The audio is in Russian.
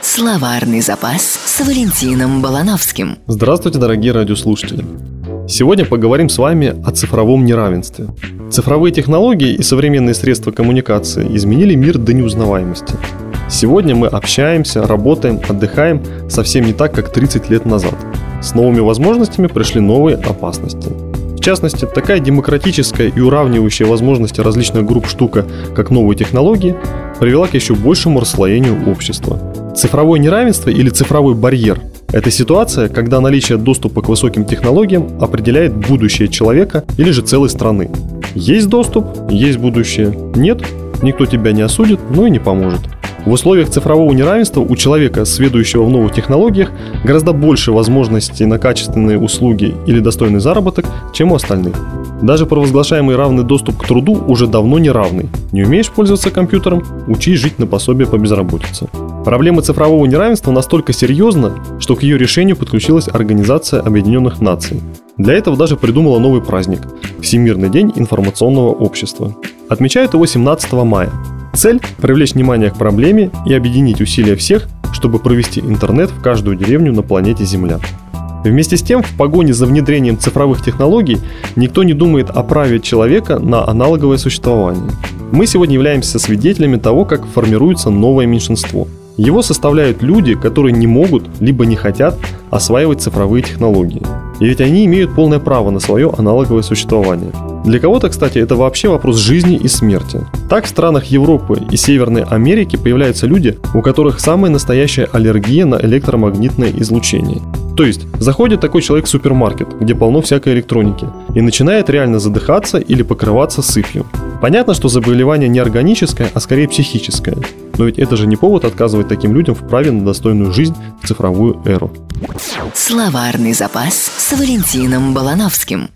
Словарный запас с Валентином Балановским. Здравствуйте, дорогие радиослушатели. Сегодня поговорим с вами о цифровом неравенстве. Цифровые технологии и современные средства коммуникации изменили мир до неузнаваемости. Сегодня мы общаемся, работаем, отдыхаем совсем не так, как 30 лет назад. С новыми возможностями пришли новые опасности. В частности, такая демократическая и уравнивающая возможности различных групп штука, как новые технологии, привела к еще большему расслоению общества. Цифровое неравенство или цифровой барьер – это ситуация, когда наличие доступа к высоким технологиям определяет будущее человека или же целой страны. Есть доступ – есть будущее. Нет – никто тебя не осудит, но и не поможет. В условиях цифрового неравенства у человека, сведущего в новых технологиях, гораздо больше возможностей на качественные услуги или достойный заработок, чем у остальных. Даже провозглашаемый равный доступ к труду уже давно не равный. Не умеешь пользоваться компьютером – учись жить на пособие по безработице. Проблема цифрового неравенства настолько серьезна, что к ее решению подключилась Организация Объединенных Наций. Для этого даже придумала новый праздник – Всемирный день информационного общества. Отмечают его 17 мая. Цель – привлечь внимание к проблеме и объединить усилия всех, чтобы провести интернет в каждую деревню на планете Земля. Вместе с тем, в погоне за внедрением цифровых технологий никто не думает о праве человека на аналоговое существование. Мы сегодня являемся свидетелями того, как формируется новое меньшинство. Его составляют люди, которые не могут, либо не хотят осваивать цифровые технологии. И ведь они имеют полное право на свое аналоговое существование. Для кого-то, кстати, это вообще вопрос жизни и смерти. Так в странах Европы и Северной Америки появляются люди, у которых самая настоящая аллергия на электромагнитное излучение. То есть, заходит такой человек в супермаркет, где полно всякой электроники, и начинает реально задыхаться или покрываться сыпью. Понятно, что заболевание не органическое, а скорее психическое. Но ведь это же не повод отказывать таким людям в праве на достойную жизнь в цифровую эру. Словарный запас с Валентином Балановским.